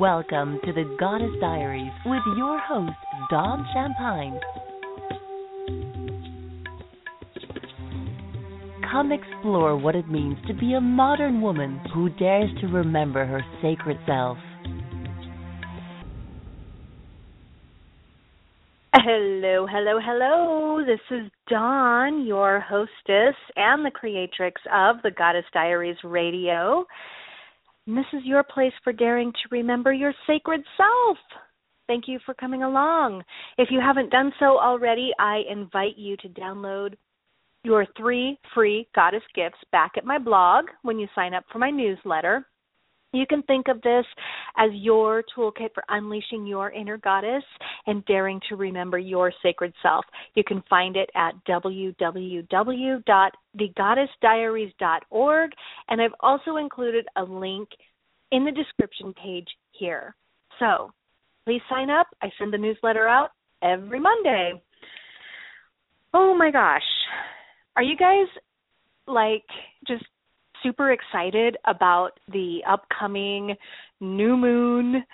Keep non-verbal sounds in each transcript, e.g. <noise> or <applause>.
Welcome to the Goddess Diaries with your host, Dawn Champagne. Come explore what it means to be a modern woman who dares to remember her sacred self. Hello, hello, hello. This is Dawn, your hostess and the creatrix of the Goddess Diaries Radio. And this is your place for daring to remember your sacred self. Thank you for coming along. If you haven't done so already, I invite you to download your three free goddess gifts back at my blog when you sign up for my newsletter. You can think of this as your toolkit for unleashing your inner goddess and daring to remember your sacred self. You can find it at www.thegoddessdiaries.org, and I've also included a link in the description page here. So please sign up. I send the newsletter out every Monday. Oh my gosh. Are you guys like just super excited about the upcoming new moon,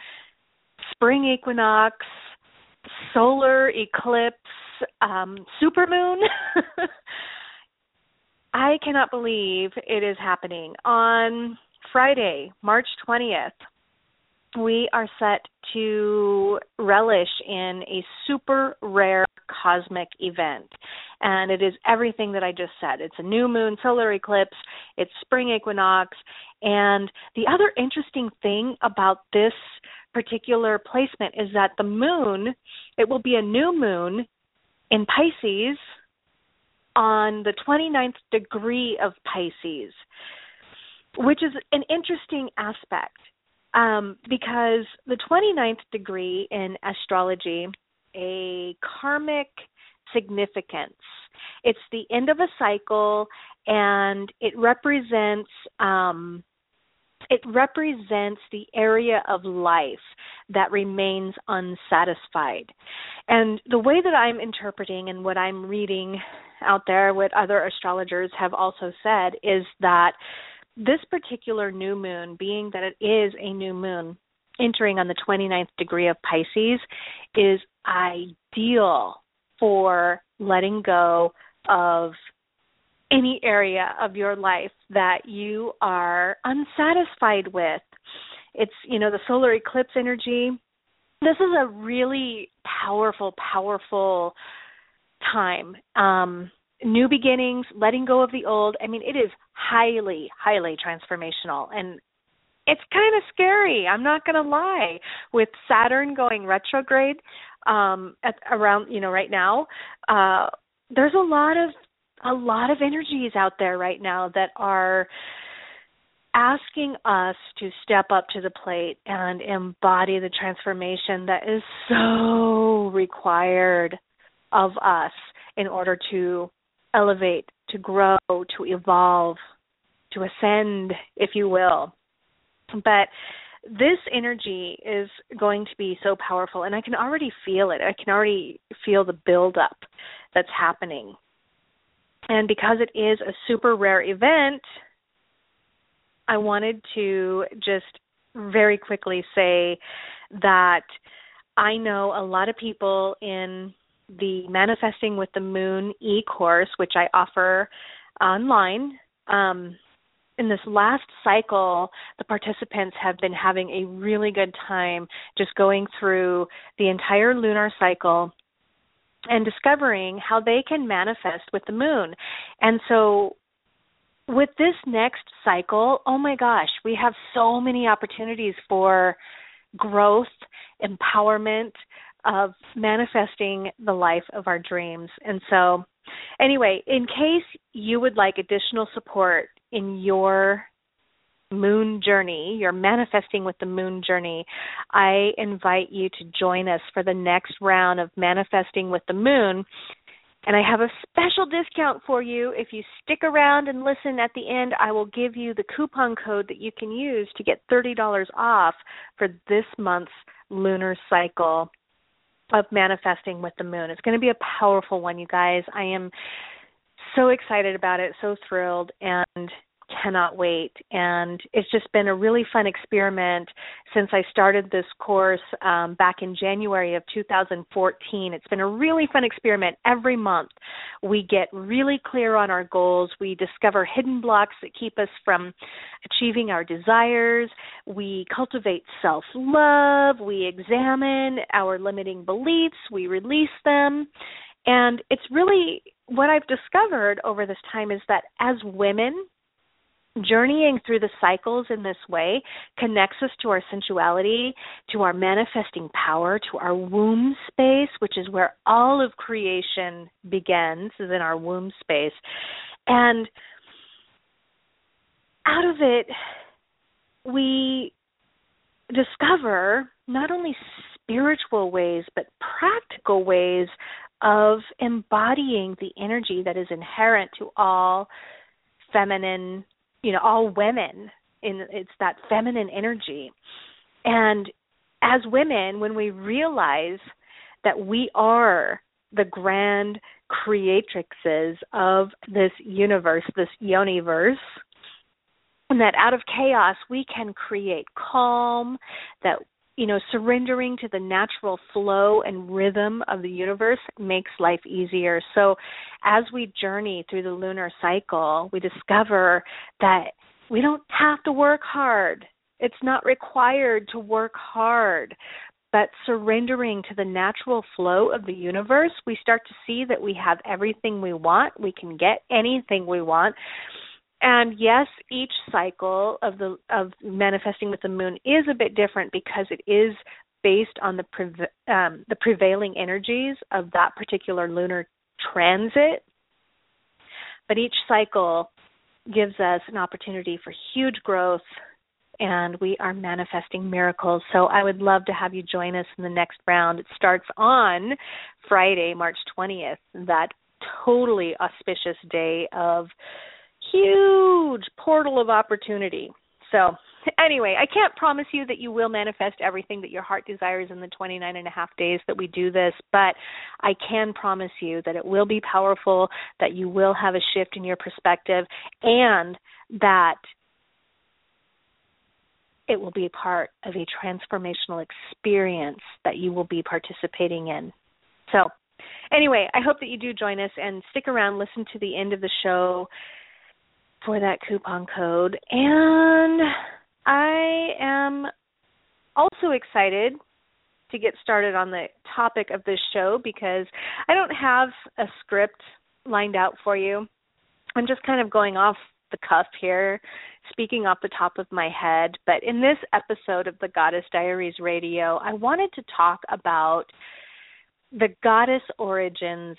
spring equinox, solar eclipse, um, super moon. <laughs> I cannot believe it is happening. On Friday, March 20th, we are set to relish in a super rare cosmic event. And it is everything that I just said. It's a new moon, solar eclipse, it's spring equinox. And the other interesting thing about this particular placement is that the moon, it will be a new moon in Pisces on the 29th degree of Pisces, which is an interesting aspect um, because the 29th degree in astrology, a karmic significance. It's the end of a cycle, and it represents um, it represents the area of life that remains unsatisfied. And the way that I'm interpreting and what I'm reading out there, what other astrologers have also said, is that this particular new moon, being that it is a new moon entering on the 29th degree of Pisces, is ideal for letting go of any area of your life that you are unsatisfied with. It's, you know, the solar eclipse energy. This is a really powerful, powerful time. Um, new beginnings, letting go of the old. I mean, it is highly, highly transformational. And it's kind of scary. I'm not going to lie. With Saturn going retrograde um at around, you know, right now, uh there's a lot of a lot of energies out there right now that are asking us to step up to the plate and embody the transformation that is so required of us in order to elevate, to grow, to evolve, to ascend, if you will. But this energy is going to be so powerful, and I can already feel it. I can already feel the buildup that's happening. And because it is a super rare event, I wanted to just very quickly say that I know a lot of people in the Manifesting with the Moon e course, which I offer online. Um, in this last cycle, the participants have been having a really good time just going through the entire lunar cycle and discovering how they can manifest with the moon. And so with this next cycle, oh my gosh, we have so many opportunities for growth, empowerment, of manifesting the life of our dreams. And so, anyway, in case you would like additional support in your moon journey, your manifesting with the moon journey, I invite you to join us for the next round of manifesting with the moon. And I have a special discount for you. If you stick around and listen at the end, I will give you the coupon code that you can use to get $30 off for this month's lunar cycle of manifesting with the moon. It's going to be a powerful one, you guys. I am so excited about it, so thrilled. And cannot wait. And it's just been a really fun experiment since I started this course um, back in January of 2014. It's been a really fun experiment. Every month, we get really clear on our goals. We discover hidden blocks that keep us from achieving our desires. We cultivate self love. We examine our limiting beliefs. We release them. And it's really what I've discovered over this time is that as women, journeying through the cycles in this way connects us to our sensuality, to our manifesting power, to our womb space, which is where all of creation begins, is in our womb space. And out of it, we discover not only spiritual ways, but practical ways of embodying the energy that is inherent to all feminine, you know, all women. In it's that feminine energy. And as women, when we realize that we are the grand creatrixes of this universe, this yoniverse, and that out of chaos we can create calm, that you know, surrendering to the natural flow and rhythm of the universe makes life easier. So, as we journey through the lunar cycle, we discover that we don't have to work hard. It's not required to work hard. But surrendering to the natural flow of the universe, we start to see that we have everything we want. We can get anything we want and yes each cycle of the of manifesting with the moon is a bit different because it is based on the pre- um, the prevailing energies of that particular lunar transit but each cycle gives us an opportunity for huge growth and we are manifesting miracles. So I would love to have you join us in the next round. It starts on Friday, March 20th, that totally auspicious day of huge portal of opportunity. So, anyway, I can't promise you that you will manifest everything that your heart desires in the 29 and a half days that we do this, but I can promise you that it will be powerful, that you will have a shift in your perspective, and that it will be part of a transformational experience that you will be participating in. So, anyway, I hope that you do join us and stick around, listen to the end of the show for that coupon code. And I am also excited to get started on the topic of this show because I don't have a script lined out for you. I'm just kind of going off the cuff here, speaking off the top of my head. But in this episode of the Goddess Diaries Radio, I wanted to talk about the goddess origins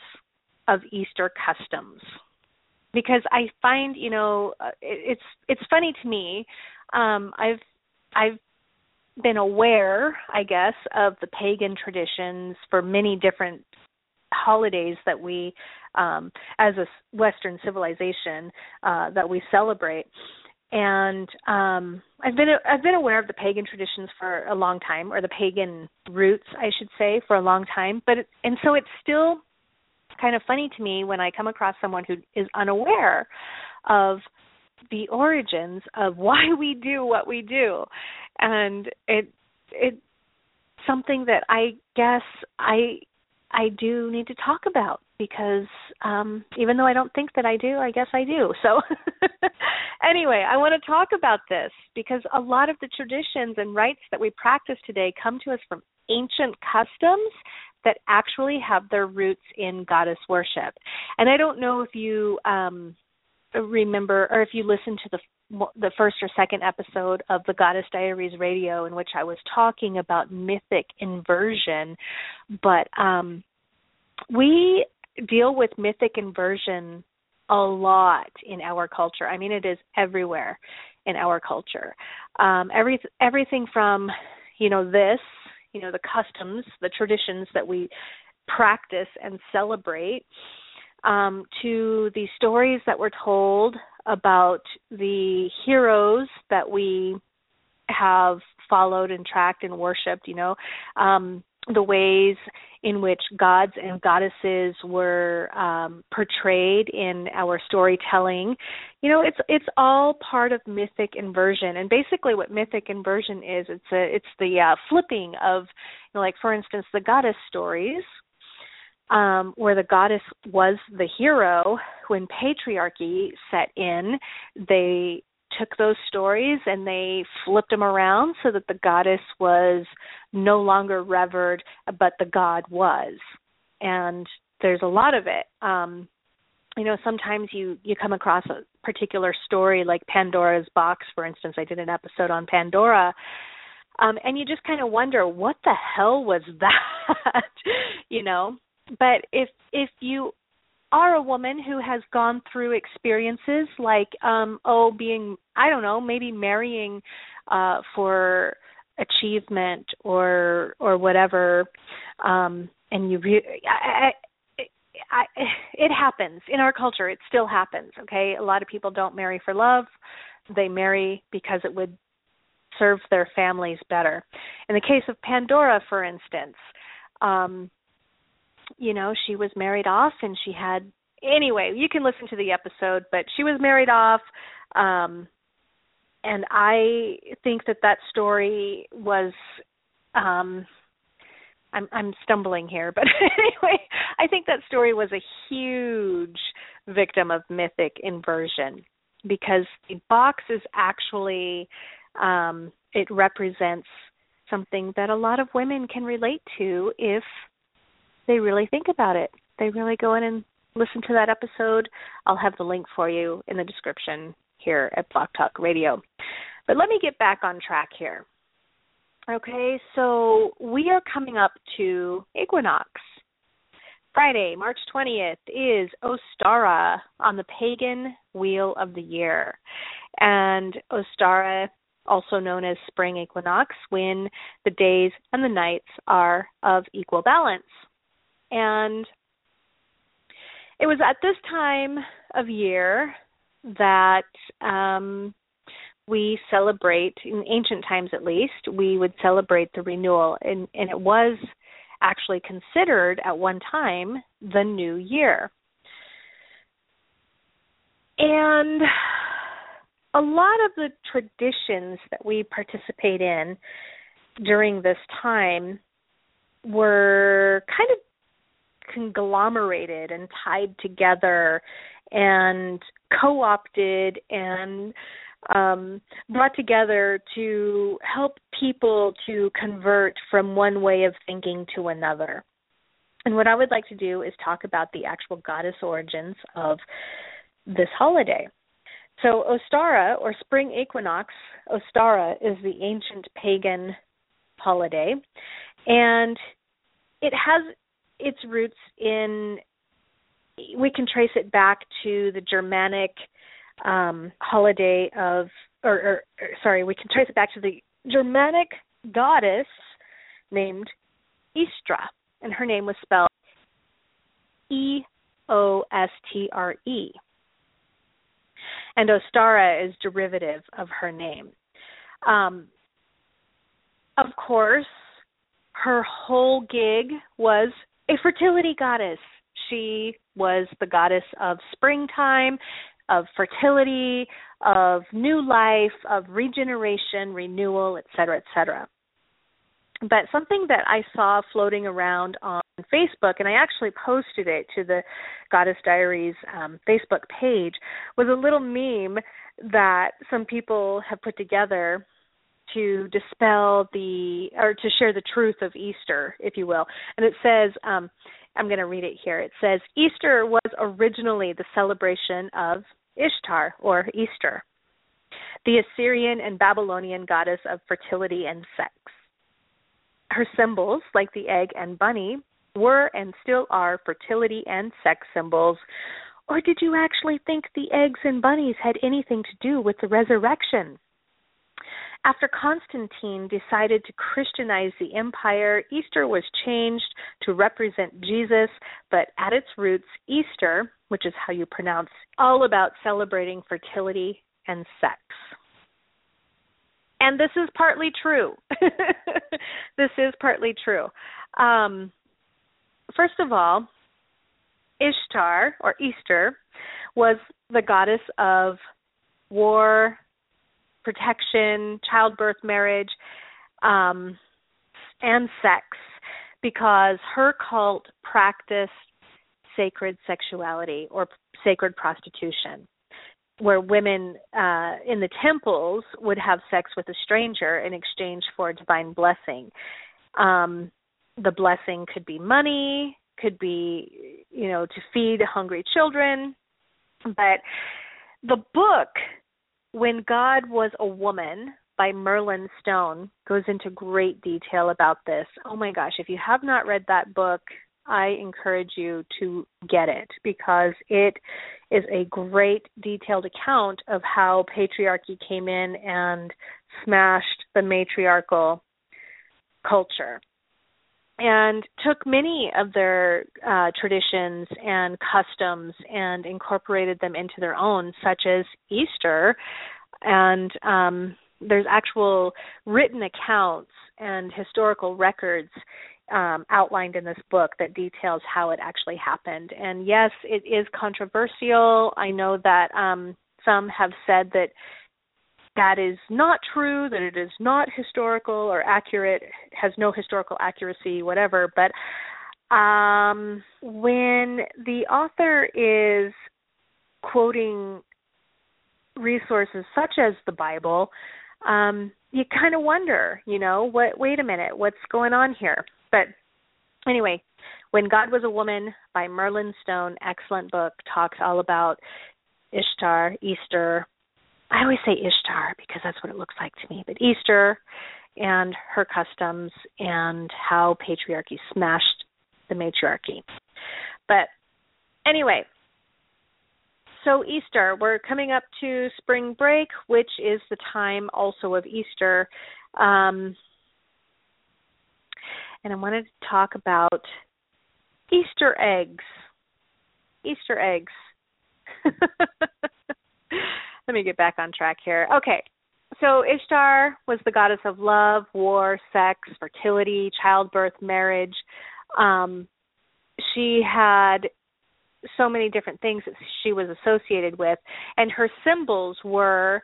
of Easter customs because I find you know uh, it's it's funny to me. Um, I've I've been aware, I guess, of the pagan traditions for many different holidays that we, um, as a Western civilization, uh, that we celebrate. And um, I've been I've been aware of the pagan traditions for a long time, or the pagan roots, I should say, for a long time. But and so it's still kind of funny to me when I come across someone who is unaware of the origins of <laughs> why we do what we do. And it it something that I guess I I do need to talk about because um even though I don't think that I do, I guess I do. <laughs> So anyway, I want to talk about this because a lot of the traditions and rites that we practice today come to us from ancient customs that actually have their roots in goddess worship. And I don't know if you um, remember or if you listened to the the first or second episode of the Goddess Diaries radio in which I was talking about mythic inversion, but um, we deal with mythic inversion a lot in our culture. I mean, it is everywhere in our culture. Um, every everything from you know this you know the customs the traditions that we practice and celebrate um, to the stories that we're told about the heroes that we have followed and tracked and worshipped you know. Um, the ways in which gods and goddesses were um, portrayed in our storytelling. You know, it's it's all part of mythic inversion, and basically, what mythic inversion is, it's a it's the uh, flipping of, you know, like for instance, the goddess stories. Um, where the goddess was the hero when patriarchy set in, they took those stories and they flipped them around so that the goddess was no longer revered, but the god was. And there's a lot of it. Um, you know, sometimes you you come across a particular story like Pandora's box, for instance. I did an episode on Pandora. Um, and you just kind of wonder what the hell was <laughs> that, you know. But if if you are a woman who has gone through experiences like um oh being i don't know maybe marrying uh for achievement or or whatever um and you re- I, I, I, it happens. In our culture it still happens okay? A lot of people don't marry for love. They marry because it would serve their families better. In the case of pandora for instance um you know she was married off and she had anyway you can listen to the episode but she was married off um and i think that that story was um i'm i'm stumbling here but <laughs> anyway i think that story was a huge victim of mythic inversion because the box is actually um it represents something that a lot of women can relate to if they really think about it. They really go in and listen to that episode. I'll have the link for you in the description here at Blog Talk Radio. But let me get back on track here. Okay, so we are coming up to equinox. Friday, March 20th is Ostara on the pagan wheel of the year. And Ostara, also known as spring equinox, when the days and the nights are of equal balance. And it was at this time of year that um, we celebrate, in ancient times at least, we would celebrate the renewal. And, and it was actually considered at one time the new year. And a lot of the traditions that we participate in during this time were kind of conglomerated and tied together and co-opted and um, brought together to help people to convert from one way of thinking to another. And what I would like to do is talk about the actual goddess origins of this holiday. So, Ostara, or spring equinox, Ostara is the ancient pagan holiday, and it has its roots in we can trace it back to the Germanic um, holiday of, or, or, or, sorry, we can trace it back to the Germanic goddess named Istra, and her name was spelled E O S T R E. And Ostara is derivative of her name. Um, of course, her whole gig was a fertility goddess. She was the goddess of springtime, of fertility, of new life, of regeneration, renewal, etc., etc. But something that I saw floating around on Facebook, and I actually posted it to the Goddess Diaries um, Facebook page, was a little meme that some people have put together to dispel the or to share the truth of Easter, if you will. And it says, um, I'm going to read it here. It says Easter was originally the celebration of Ishtar or Easter, the Assyrian and Babylonian goddess of fertility and sex. Her symbols, like the egg and bunny, were and still are fertility and sex symbols. Or did you actually think the eggs and bunnies had anything to do with the resurrection? After Constantine decided to Christianize the empire, Easter was changed to represent Jesus, but at its roots, Easter, which is how you pronounce, all about celebrating fertility and sex. And this is partly true. <laughs> this is partly true. Um, first of all, Ishtar or Easter was the goddess of war, protection, childbirth, marriage, um, and sex because her cult practiced sacred sexuality or sacred prostitution where women uh, in the temples would have sex with a stranger in exchange for a divine blessing. Um, the blessing could be money, could be, you know, to feed hungry children. But the book, When God Was a Woman, by Merlin Stone goes into great detail about this. Oh my gosh, if you have not read that book, I encourage you to get it because it is a great detailed account of how patriarchy came in and smashed the matriarchal culture and took many of their uh, traditions and customs and incorporated them into their own, such as Easter. And um, there's actual written accounts and historical records um, outlined in this book that details how it actually happened. And yes, it is controversial. I know that um, some have said that that is not true, that it is not historical or accurate, has no historical accuracy, whatever. But um, when the author is quoting resources such as the Bible, um, you kind of wonder, you know, what? Wait a minute, what's going on here? But anyway, when God Was a Woman by Merlin Stone, excellent book, talks all about Ishtar, Easter. I always say Ishtar because that's what it looks like to me, but Easter and her customs and how patriarchy smashed the matriarchy. But anyway, so Easter, we're coming up to spring break, which is the time also of Easter. Um, and I wanted to talk about Easter eggs. Easter eggs. <laughs> Let me get back on track here. Okay. So Ishtar was the goddess of love, war, sex, fertility, childbirth, marriage. Um, she had so many different things that she was associated with and her symbols were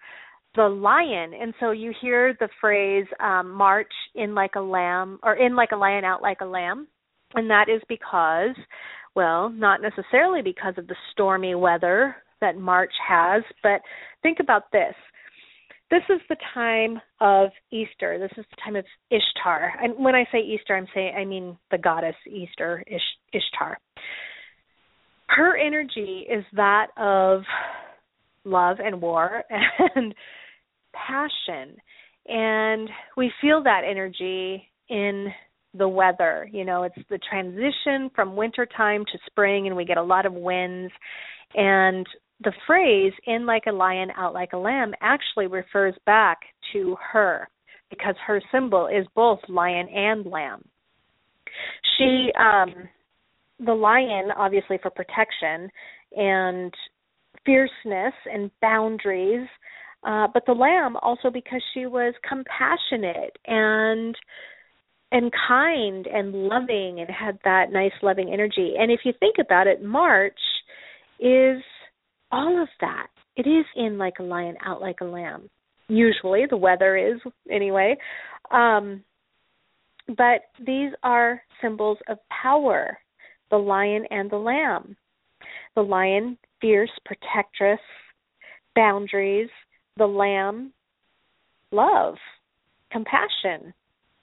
the lion and so you hear the phrase um march in like a lamb or in like a lion out like a lamb and that is because well not necessarily because of the stormy weather that march has. But think about this. This is the time of Easter. This is the time of Ishtar. And when I say Easter, I'm saying I mean the goddess Easter, Ish, Ishtar. Her energy is that of love and war <laughs> and passion. And we feel that energy in the weather. You know it's the transition from winter time to spring and we get a lot of winds. And the phrase in like a lion out like a lamb actually refers back to her because her symbol is both lion and lamb. She um the lion obviously for protection and fierceness and boundaries uh, but the lamb also because she was compassionate and and kind and loving and had that nice loving energy. And if you think about it march is all of that it is in like a lion out like a lamb usually the weather is anyway um but these are symbols of power the lion and the lamb. The lion, fierce, protectress, boundaries. The lamb, love, compassion.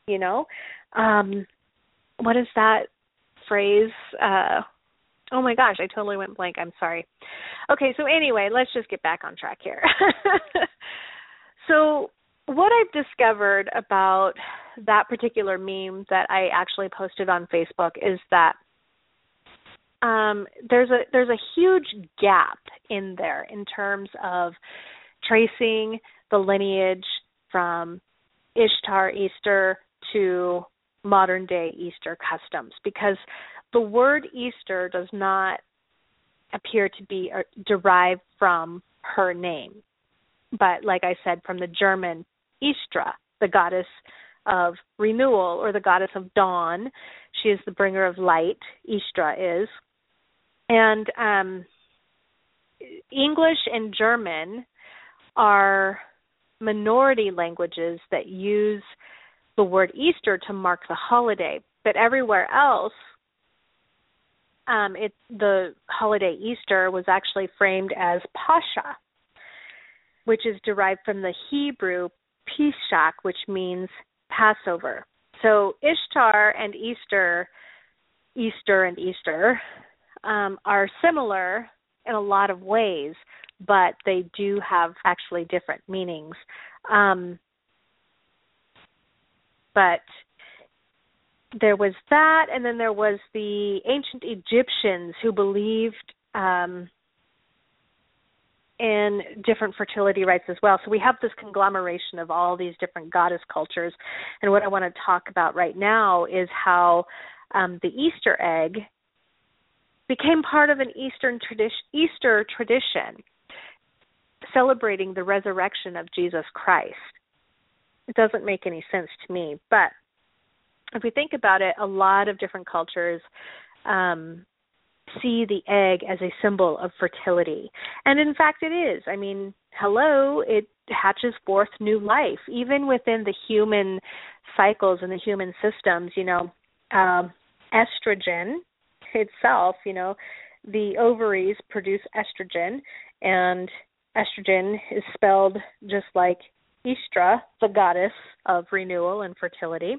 You know, um, what is that phrase? Uh, oh my gosh, I totally went blank. I'm sorry. Okay, so anyway, let's just get back on track here. <laughs> so, what I've discovered about that particular meme that I actually posted on Facebook is that um, there's a there's a huge gap in there in terms of tracing the lineage from Ishtar Easter to modern day Easter customs because the word Easter does not appear to be uh, derived from her name, but like I said, from the German Istra, the goddess of renewal or the goddess of dawn. she is the bringer of light. Istra is, and um, English and German are minority languages that use the word Easter to mark the holiday, but everywhere else, um, it the holiday Easter was actually framed as Pascha, which is derived from the Hebrew Pesach, which means Passover. So Ishtar and Easter, Easter and Easter, um, are similar in a lot of ways, but they do have actually different meanings. Um, but there was that, and then there was the ancient Egyptians who believed um, in different fertility rites as well. So we have this conglomeration of all these different goddess cultures. And what I want to talk about right now is how um, the Easter egg became part of an Eastern tradition, Easter tradition, celebrating the resurrection of Jesus Christ. It doesn't make any sense to me, but if we think about it, a lot of different cultures um, see the egg as a symbol of fertility. And in fact, it is. I mean, hello, it hatches forth new life, even within the human cycles and the human systems. You know, um, estrogen itself, you know, the ovaries produce estrogen, and estrogen is spelled just like Istra, the goddess of renewal and fertility.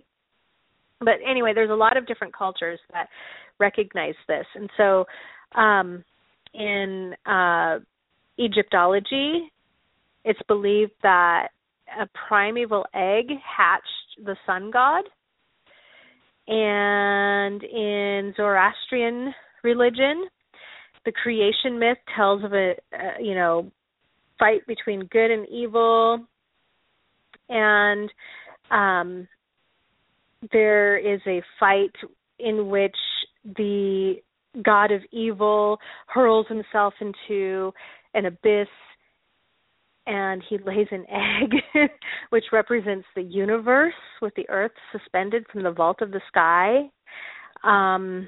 But anyway, there's a lot of different cultures that recognize this. And so um, in uh, Egyptology, it's believed that a primeval egg hatched the sun god. And in Zoroastrian religion, the creation myth tells of a, a you know fight between good and evil and um there is a fight in which the god of evil hurls himself into an abyss and he lays an egg <laughs> which represents the universe with the earth suspended from the vault of the sky. Um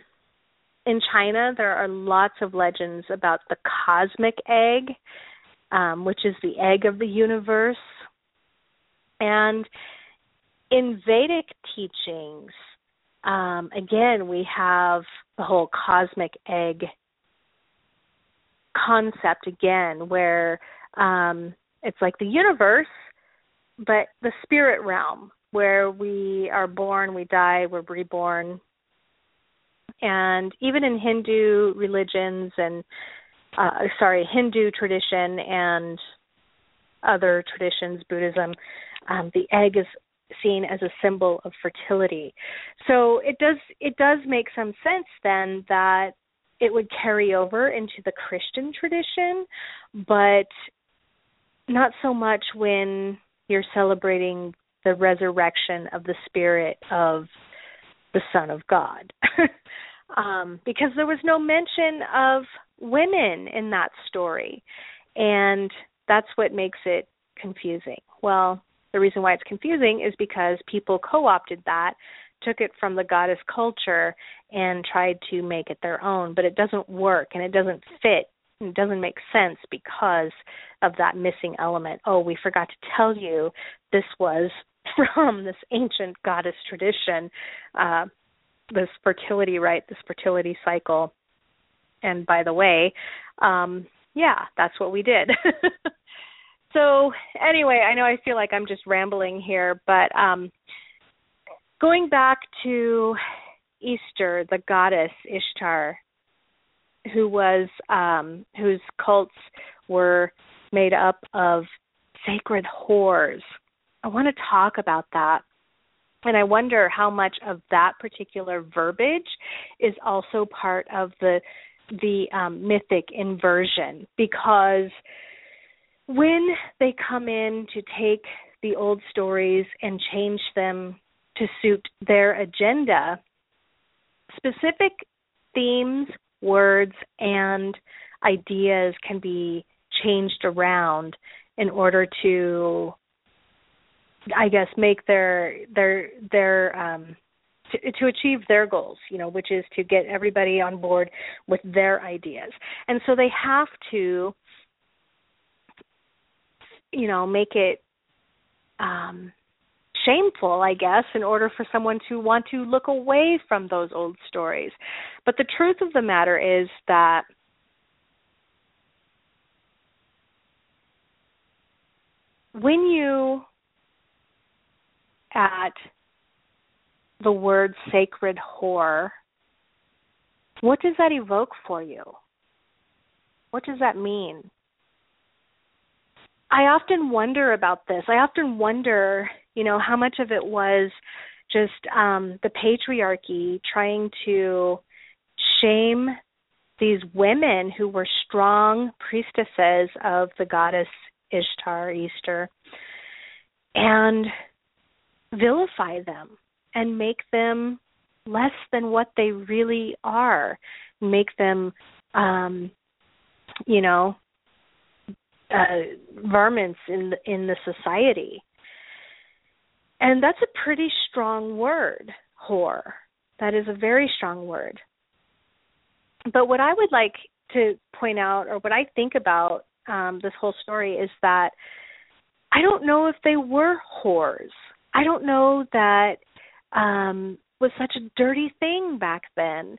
in china there are lots of legends about the cosmic egg um which is the egg of the universe. And in vedic teachings um, again, we have the whole cosmic egg concept again, where um, it's like the universe, but the spirit realm, where we are born, we die, we're reborn. And even in Hindu religions and, uh, sorry, Hindu tradition and other traditions, Buddhism, um, the egg is seen as a symbol of fertility. So it does it does make some sense then that it would carry over into the Christian tradition, but not so much when you're celebrating the resurrection of the spirit of the Son of God. <laughs> um, because there was no mention of women in that story. And that's what makes it confusing. Well, the reason why it's confusing is because people co opted that, took it from the goddess culture, and tried to make it their own. But it doesn't work and it doesn't fit. And it doesn't make sense because of that missing element. Oh, we forgot to tell you this was <laughs> from this ancient goddess tradition, uh, this fertility rite, this fertility cycle. And by the way, um, yeah, that's what we did. <laughs> so anyway, I know I feel like I'm just rambling here, but um, going back to Easter, the goddess Ishtar, who was um, whose cults were made up of sacred whores. I want to talk about that. And I wonder how much of that particular verbiage is also part of the the um, mythic inversion because when they come in to take the old stories and change them to suit their agenda, specific themes, words, and ideas can be changed around in order to I guess make their their their um to, to achieve their goals, you know, which is to get everybody on board with their ideas. And so they have to, you know, make it um, shameful, I guess, in order for someone to want to look away from those old stories. But the truth of the matter is that when you at the word sacred whore, what does that evoke for you? What does that mean? I often wonder about this. I often wonder, you know, how much of it was just um the patriarchy trying to shame these women who were strong priestesses of the goddess Ishtar, Easter, and vilify them and make them less than what they really are, make them, um, you know, uh, varmints in the, in the society. And that's a pretty strong word, whore. That is a very strong word. But what I would like to point out, or what I think about um, this whole story, is that I don't know if they were whores. I don't know that um was such a dirty thing back then.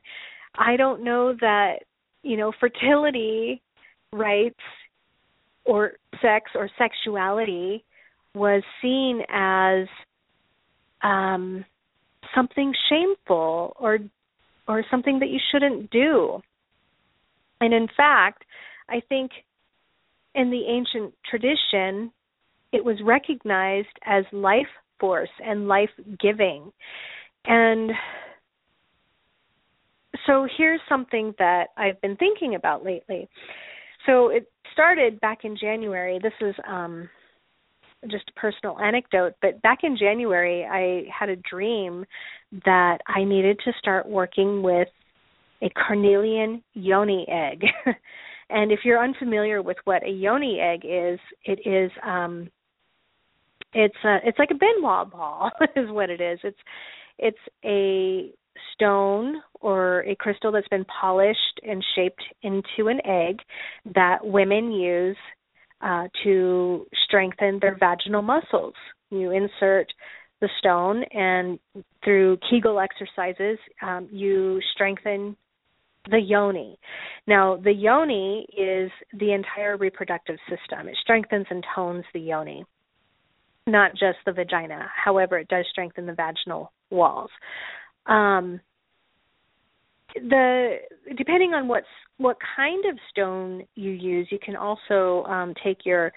I don't know that, you know, fertility rights or sex or sexuality was seen as um something shameful or or something that you shouldn't do. And in fact, I think in the ancient tradition, it was recognized as life force and life giving. And so here's something that I've been thinking about lately. So it started back in January. This is um just a personal anecdote, but back in January I had a dream that I needed to start working with a carnelian yoni egg. <laughs> and if you're unfamiliar with what a yoni egg is, it is um it's a, it's like a Ben Wa ball <laughs> is what it is. It's it's a stone or a crystal that's been polished and shaped into an egg that women use uh, to strengthen their vaginal muscles. You insert the stone, and through Kegel exercises, um, you strengthen the yoni. Now, the yoni is the entire reproductive system. It strengthens and tones the yoni not just the vagina. However, it does strengthen the vaginal walls. Um, the depending on what what kind of stone you use, you can also um, take your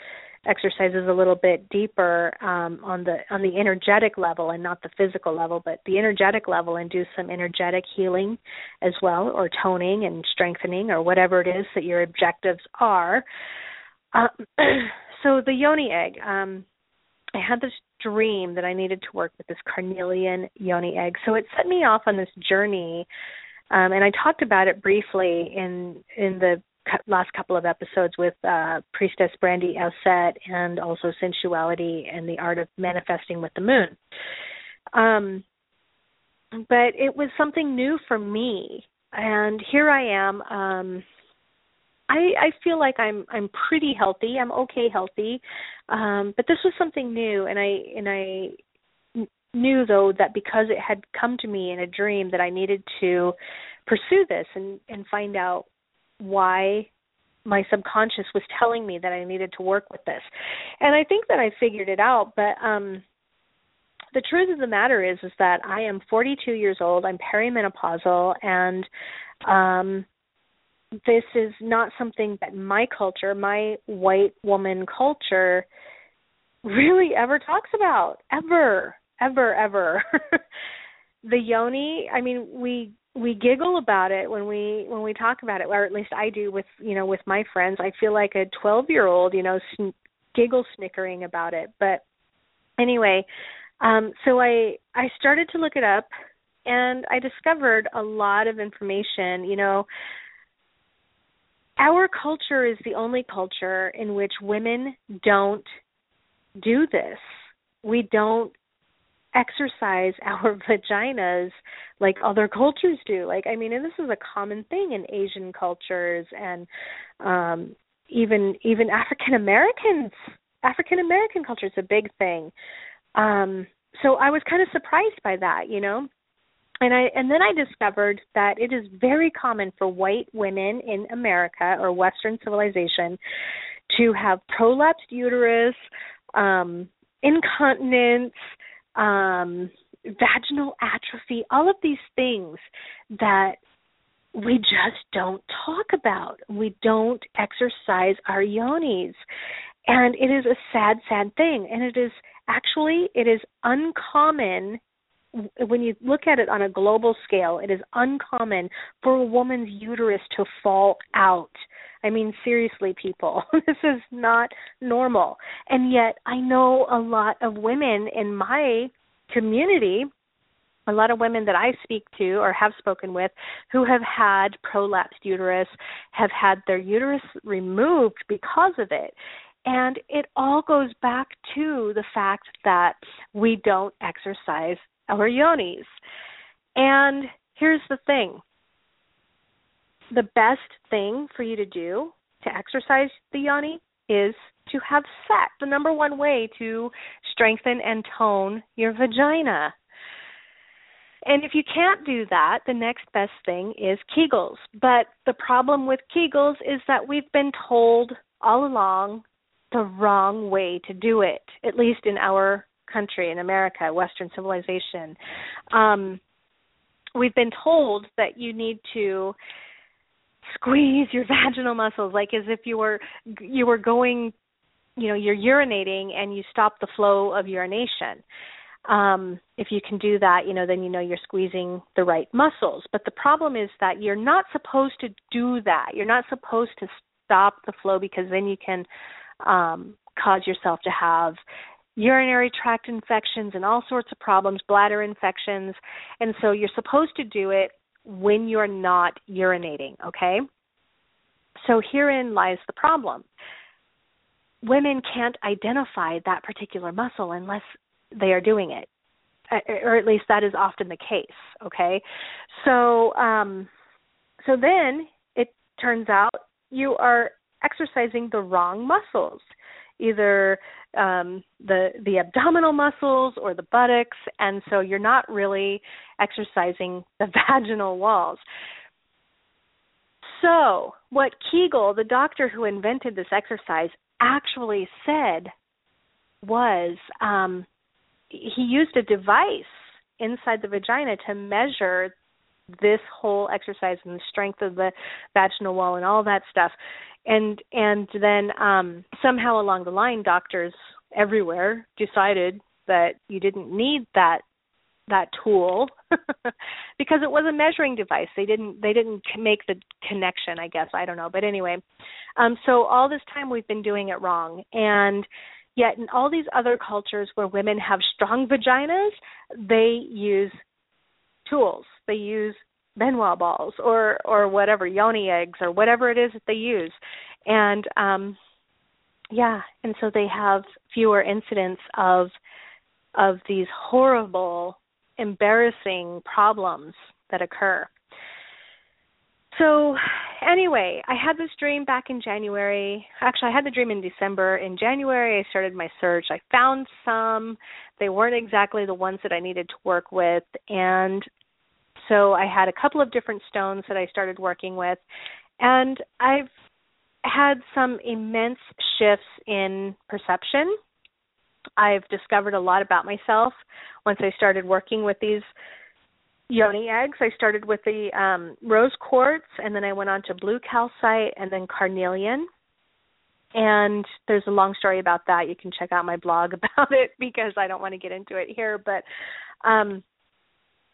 exercises a little bit deeper um, on the on the energetic level and not the physical level, but the energetic level, and do some energetic healing as well, or toning and strengthening, or whatever it is that your objectives are. Uh, <clears throat> so the yoni egg. Um, I had this dream that I needed to work with this carnelian yoni egg. So it set me off on this journey, um, and I talked about it briefly in in the last couple of episodes with uh, priestess Brandy Elsett and also sensuality and the art of manifesting with the moon. Um, but it was something new for me, and here I am. Um, I I feel like I'm I'm pretty healthy. I'm okay healthy. Um but this was something new and I and I knew though that because it had come to me in a dream that I needed to pursue this and and find out why my subconscious was telling me that I needed to work with this. And I think that I figured it out, but um the truth of the matter is is that I am 42 years old. I'm perimenopausal and um this is not something that my culture, my white woman culture, really ever talks about. Ever, ever, ever. <laughs> the yoni, I mean, we we giggle about it when we when we talk about it, or at least I do with you know with my friends. I feel like a twelve year old, you know, sn- giggle snickering about it. But anyway, um, so I I started to look it up, and I discovered a lot of information. You know, our culture is the only culture in which women don't do this. We don't exercise <laughs> our vaginas like other cultures do. Like I mean, and this is a common thing in Asian cultures and um even even African Americans African American culture is a big thing. Um so I was kind of surprised by that, you know. And I and then I discovered that it is very common for white women in America or Western civilization to have prolapsed uterus, um, incontinence, um, vaginal atrophy, all of these things that we just don't talk about. We don't exercise our yonis. And it is a sad, sad thing. And it is actually it is uncommon when you look at it on a global scale, it is uncommon for a woman's uterus to fall out. I mean, seriously, people, <laughs> this is not normal. And yet, I know a lot of women in my community, a lot of women that I speak to or have spoken with, who have had prolapsed uterus, have had their uterus removed because of it. And it all goes back to the fact that we don't exercise our yonis. And here's the thing the best thing for you to do to exercise the yoni is to have sex. The number one way to strengthen and tone your vagina. And if you can't do that, the next best thing is Kegels. But the problem with Kegels is that we've been told all along the wrong way to do it, at least in our country, in America, Western civilization. Um, we've been told that you need to squeeze your <laughs> vaginal muscles like as if you were you were going you know you're urinating and you stop the flow of urination um if you can do that you know then you know you're squeezing the right muscles but the problem is that you're not supposed to do that you're not supposed to stop the flow because then you can um cause yourself to have urinary tract infections and all sorts of problems bladder infections and so you're supposed to do it when you're not urinating, okay? So herein lies the problem. Women can't identify that particular muscle unless they are doing it. Or at least that is often the case, okay? So um so then it turns out you are exercising the wrong muscles either um, the the abdominal muscles or the buttocks, and so you're not really exercising the <laughs> vaginal walls. So, what Kegel, the doctor who invented this exercise, actually said was um, he used a device inside the vagina to measure this whole exercise and the strength of the vaginal wall and all that stuff. And and then um somehow along the line doctors everywhere decided that you didn't need that that tool <laughs> because it was a measuring device. They didn't they didn't make the connection i guess. I don't know. But anyway um so all this time we've been doing it wrong. And yet in all these other cultures where women have strong vaginas they use tools they use Ben Wa balls or or whatever yoni eggs or whatever it is that they use, and um, yeah, and so they have fewer incidents of of these horrible, embarrassing problems that occur. So, anyway, I had this dream back in January. Actually, I had the dream in December. In January, I started my search. I found some. They weren't exactly the ones that I needed to work with. And so I had a couple of different stones that I started working with, and I've had some immense shifts in perception. I've discovered a lot about myself once I started working with these yoni eggs. I started with the um, rose quartz, and then I went on to blue calcite, and then carnelian. And there's a long story about that. You can check out my blog <laughs> about it because I don't want to get into it here. But um,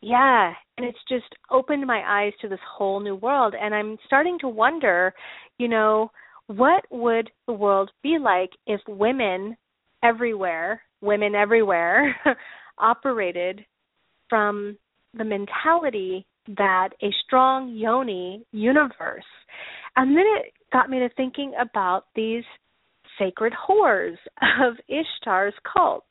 yeah, and it's just opened my eyes to this whole new world and I'm starting to wonder, you know, what would the world be like if women everywhere, women everywhere <laughs> operated from the mentality that a strong yoni universe. And then it got me to thinking about these sacred whores <laughs> of Ishtar's cult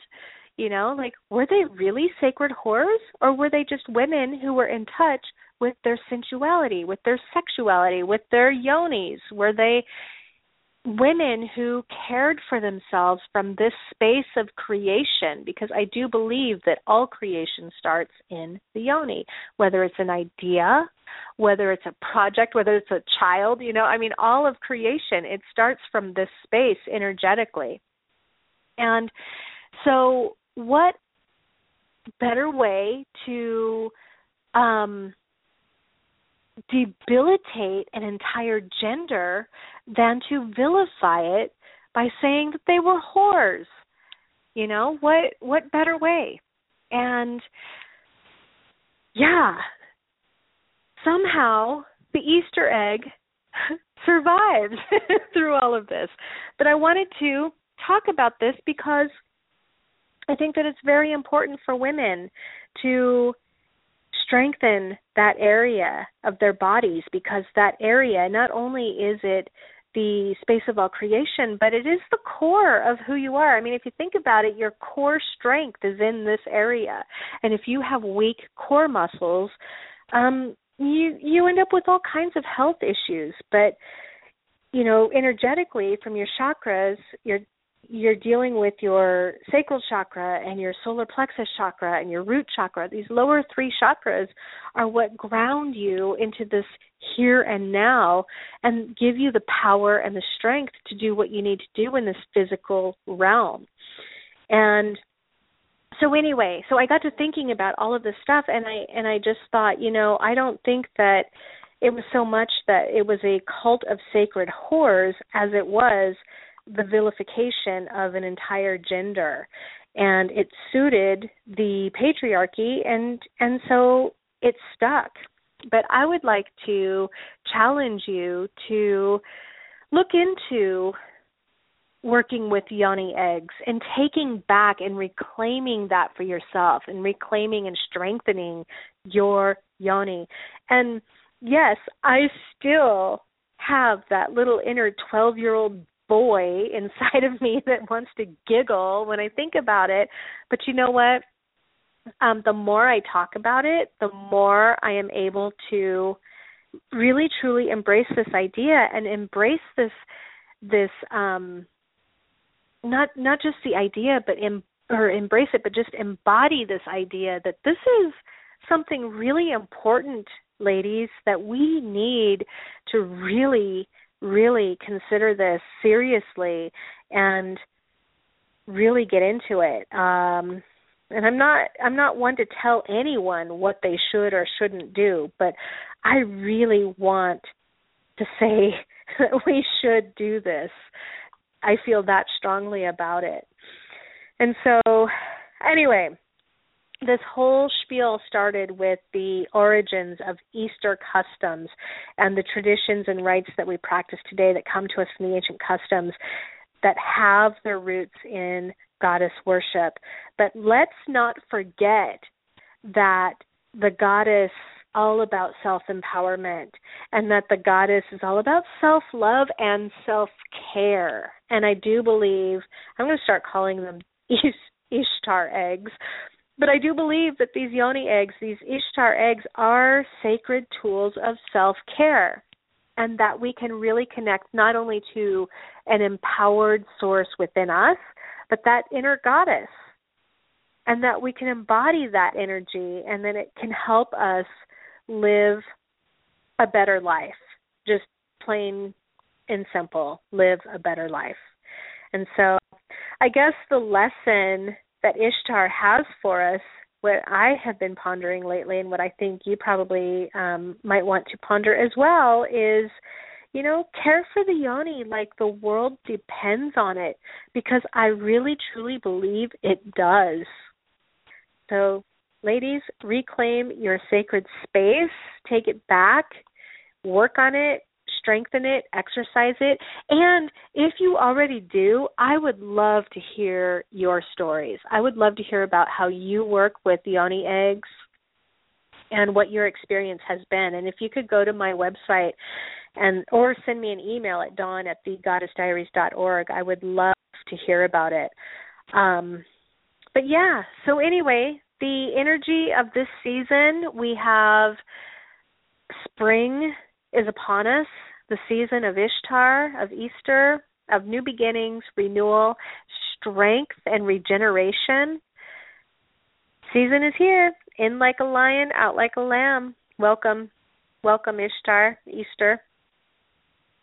You know, like were they really sacred whores or were they just women who were in touch with their sensuality, with their sexuality, with their yonis? Were they women who cared for themselves from this space of creation because I do believe that all creation starts in the yoni, whether it's an idea, whether it's a project, whether it's a child, you know, I mean all of creation it starts from this space energetically. And so what better way to um debilitate an entire gender than to vilify it by saying that they were whores. You know, what what better way? And yeah, somehow the Easter egg <laughs> survives <laughs> through all of this. But I wanted to talk about this because I think that it's very important for women to strengthen that area of their bodies because that area not only is it the space of all creation, but it is the core of who you are. I mean, if you think about it, your core strength is in this area. And if you have weak core muscles, um you you end up with all kinds of health issues, but you know, energetically from your chakras, your you're dealing with your sacral chakra and your solar plexus chakra and your root chakra. These lower three chakras are what ground you into this here and now and give you the power and the strength to do what you need to do in this physical realm. And so anyway, so I got to thinking about all of this stuff and I and I just thought, you know, I don't think that it was so much that it was a cult of sacred whores as it was the vilification of an entire gender. And it suited the patriarchy and and so it stuck. But i would like to challenge you to look into working with yoni eggs and taking back and reclaiming that for yourself and reclaiming and strengthening your yoni. And yes i still have that little inner 12 year old boy <laughs> inside of me that wants to giggle when I think about it. But you know what? Um, the more I talk about it, the more I am able to really truly embrace this idea and embrace this this um not not just the idea but em, or embrace it but just embody this idea that this is something really important ladies that we need to really really consider this seriously and really get into it. Um and I'm not I'm not one to tell anyone what they should or shouldn't do, but I really want to say <laughs> that we should do this. I feel that strongly about it. And so anyway, this whole spiel started with the origins of Easter customs and the traditions and rites that we practice today that come to us from the ancient customs that have their roots in goddess worship. But let's not forget that the goddess all about self empowerment and that the goddess is all about self love and self care. And I do believe I'm going to start calling them <laughs> Ishtar eggs but I do believe that these yoni eggs, these Ishtar eggs, are sacred tools of self care. And that we can really connect not only to an empowered source within us, but that inner goddess. And that we can embody that energy and then it can help us live a better life. Just plain and simple, live a better life. And so I guess the lesson that Ishtar has for us, what I have been pondering lately, and what I think you probably um, might want to ponder as well, is you know, care for the yoni like the world depends on it because I really truly believe it does. So, ladies, reclaim your sacred space, take it back, work on it, strengthen it, exercise it. And if you already do, I would love to hear your stories. I would love to hear about how you work with yoni eggs and what your experience has been. And if you could go to my website and or send me an email at dawn at thegoddessdiaries.org, I would love to hear about it. Um, but yeah, so anyway, the energy of this season, we have spring is upon us, the season of Ishtar, of Easter, of new beginnings, renewal, strength, and regeneration. Season is here. In like a lion, out like a lamb. Welcome. Welcome, Ishtar, Easter.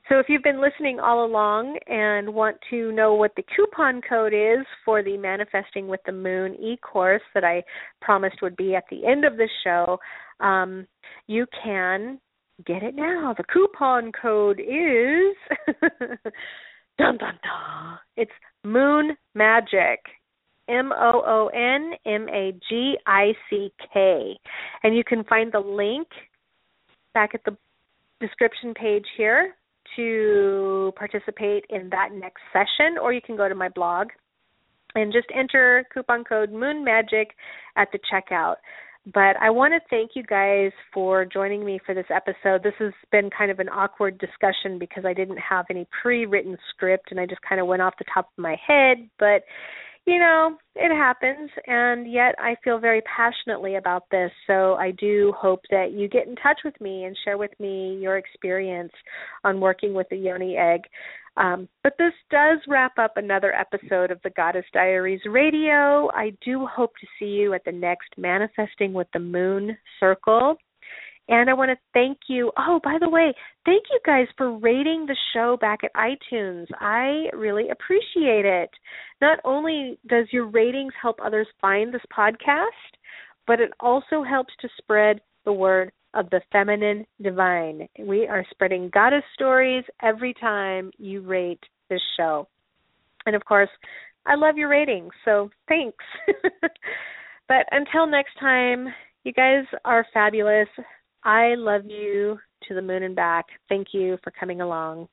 So if you've been listening all along and want to know what the coupon code is for the Manifesting with the Moon e-course that I promised would be at the end of the show, um, you can get it now. The coupon code is <laughs> dun dun dun. It's Moon Magic. M O O N M A G I C K. And you can find the link back at the description page here to participate in that next session, or you can go to my blog and just enter coupon code Moon Magic at the checkout. But I want to thank you guys for joining me for this episode. This has been kind of an awkward discussion because I didn't have any pre written script and I just kind of went off the top of my head. But you know, it happens, and yet I feel very passionately about this. So I do hope that you get in touch with me and share with me your experience on working with the yoni egg. Um, but this does wrap up another episode of the Goddess Diaries Radio. I do hope to see you at the next Manifesting with the Moon Circle. And I want to thank you. Oh, by the way, thank you guys for rating the show back at iTunes. I really appreciate it. Not only does your ratings help others find this podcast, but it also helps to spread the word of the feminine divine. We are spreading goddess stories every time you rate this show. And of course, I love your ratings, so thanks. <laughs> but until next time, you guys are fabulous. I love you to the moon and back. Thank you for coming along.